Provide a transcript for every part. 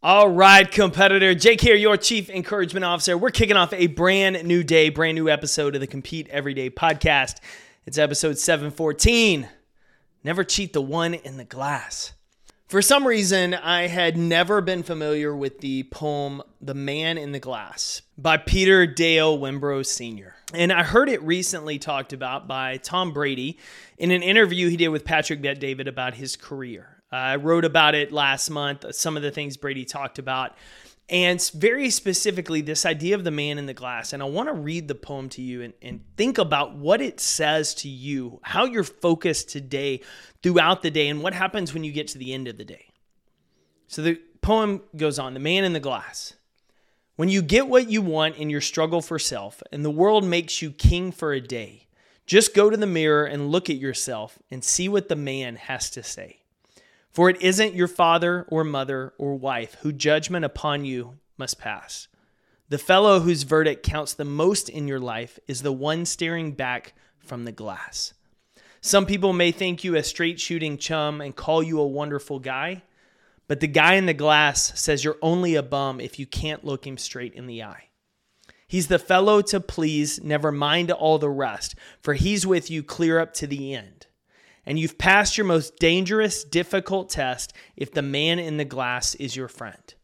All right, competitor. Jake here, your chief encouragement officer. We're kicking off a brand new day, brand new episode of the Compete Everyday podcast. It's episode 714. Never cheat the one in the glass. For some reason, I had never been familiar with the poem The Man in the Glass by Peter Dale Wimbrose Sr. And I heard it recently talked about by Tom Brady in an interview he did with Patrick Bet David about his career. I wrote about it last month, some of the things Brady talked about, and very specifically this idea of the man in the glass. And I want to read the poem to you and, and think about what it says to you, how you're focused today throughout the day, and what happens when you get to the end of the day. So the poem goes on The man in the glass. When you get what you want in your struggle for self, and the world makes you king for a day, just go to the mirror and look at yourself and see what the man has to say. For it isn't your father or mother or wife who judgment upon you must pass. The fellow whose verdict counts the most in your life is the one staring back from the glass. Some people may think you a straight shooting chum and call you a wonderful guy, but the guy in the glass says you're only a bum if you can't look him straight in the eye. He's the fellow to please, never mind all the rest, for he's with you clear up to the end and you've passed your most dangerous, difficult test if the man in the glass is your friend.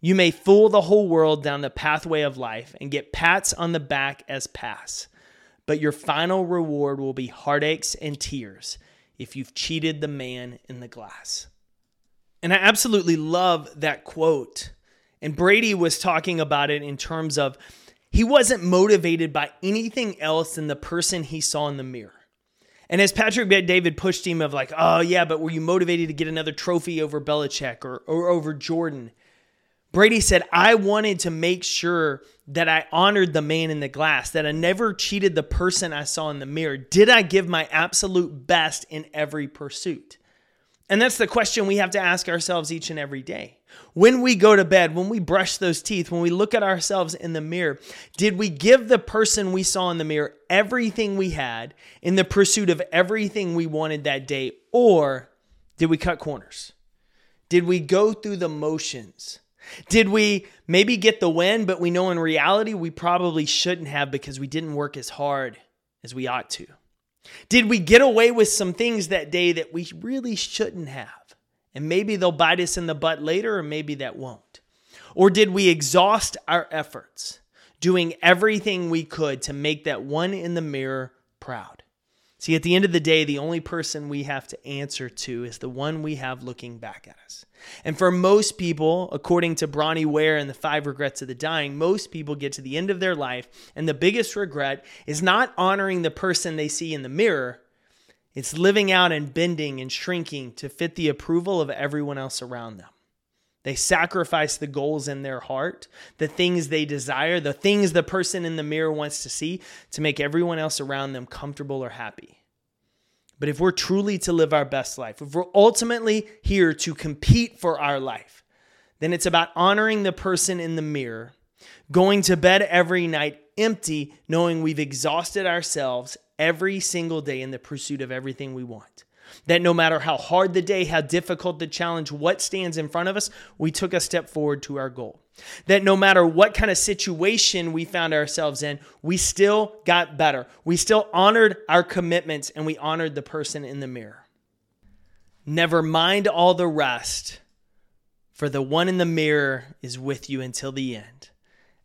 You may fool the whole world down the pathway of life and get pats on the back as pass, but your final reward will be heartaches and tears if you've cheated the man in the glass. And I absolutely love that quote. And Brady was talking about it in terms of he wasn't motivated by anything else than the person he saw in the mirror. And as Patrick David pushed him of like, oh yeah, but were you motivated to get another trophy over Belichick or, or over Jordan? Brady said, I wanted to make sure that I honored the man in the glass, that I never cheated the person I saw in the mirror. Did I give my absolute best in every pursuit? And that's the question we have to ask ourselves each and every day. When we go to bed, when we brush those teeth, when we look at ourselves in the mirror, did we give the person we saw in the mirror everything we had in the pursuit of everything we wanted that day? Or did we cut corners? Did we go through the motions? Did we maybe get the win, but we know in reality we probably shouldn't have because we didn't work as hard as we ought to? Did we get away with some things that day that we really shouldn't have? And maybe they'll bite us in the butt later, or maybe that won't. Or did we exhaust our efforts doing everything we could to make that one in the mirror proud? See, at the end of the day, the only person we have to answer to is the one we have looking back at us. And for most people, according to Bronnie Ware and the Five Regrets of the Dying, most people get to the end of their life, and the biggest regret is not honoring the person they see in the mirror. It's living out and bending and shrinking to fit the approval of everyone else around them. They sacrifice the goals in their heart, the things they desire, the things the person in the mirror wants to see to make everyone else around them comfortable or happy. But if we're truly to live our best life, if we're ultimately here to compete for our life, then it's about honoring the person in the mirror, going to bed every night empty, knowing we've exhausted ourselves every single day in the pursuit of everything we want. That no matter how hard the day, how difficult the challenge, what stands in front of us, we took a step forward to our goal. That no matter what kind of situation we found ourselves in, we still got better. We still honored our commitments and we honored the person in the mirror. Never mind all the rest, for the one in the mirror is with you until the end.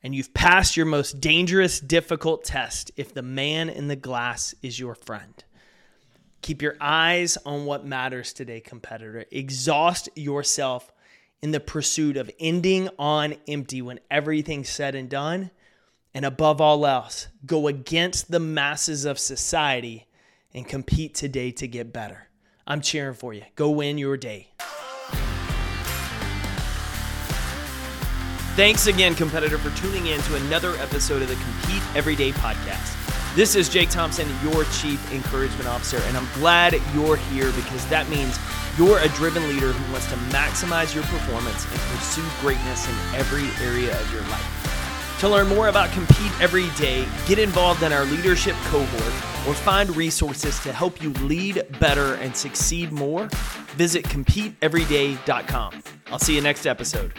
And you've passed your most dangerous, difficult test if the man in the glass is your friend. Keep your eyes on what matters today, competitor. Exhaust yourself in the pursuit of ending on empty when everything's said and done. And above all else, go against the masses of society and compete today to get better. I'm cheering for you. Go win your day. Thanks again, competitor, for tuning in to another episode of the Compete Everyday podcast. This is Jake Thompson, your Chief Encouragement Officer, and I'm glad you're here because that means you're a driven leader who wants to maximize your performance and pursue greatness in every area of your life. To learn more about Compete Every Day, get involved in our leadership cohort, or find resources to help you lead better and succeed more, visit CompeteEveryday.com. I'll see you next episode.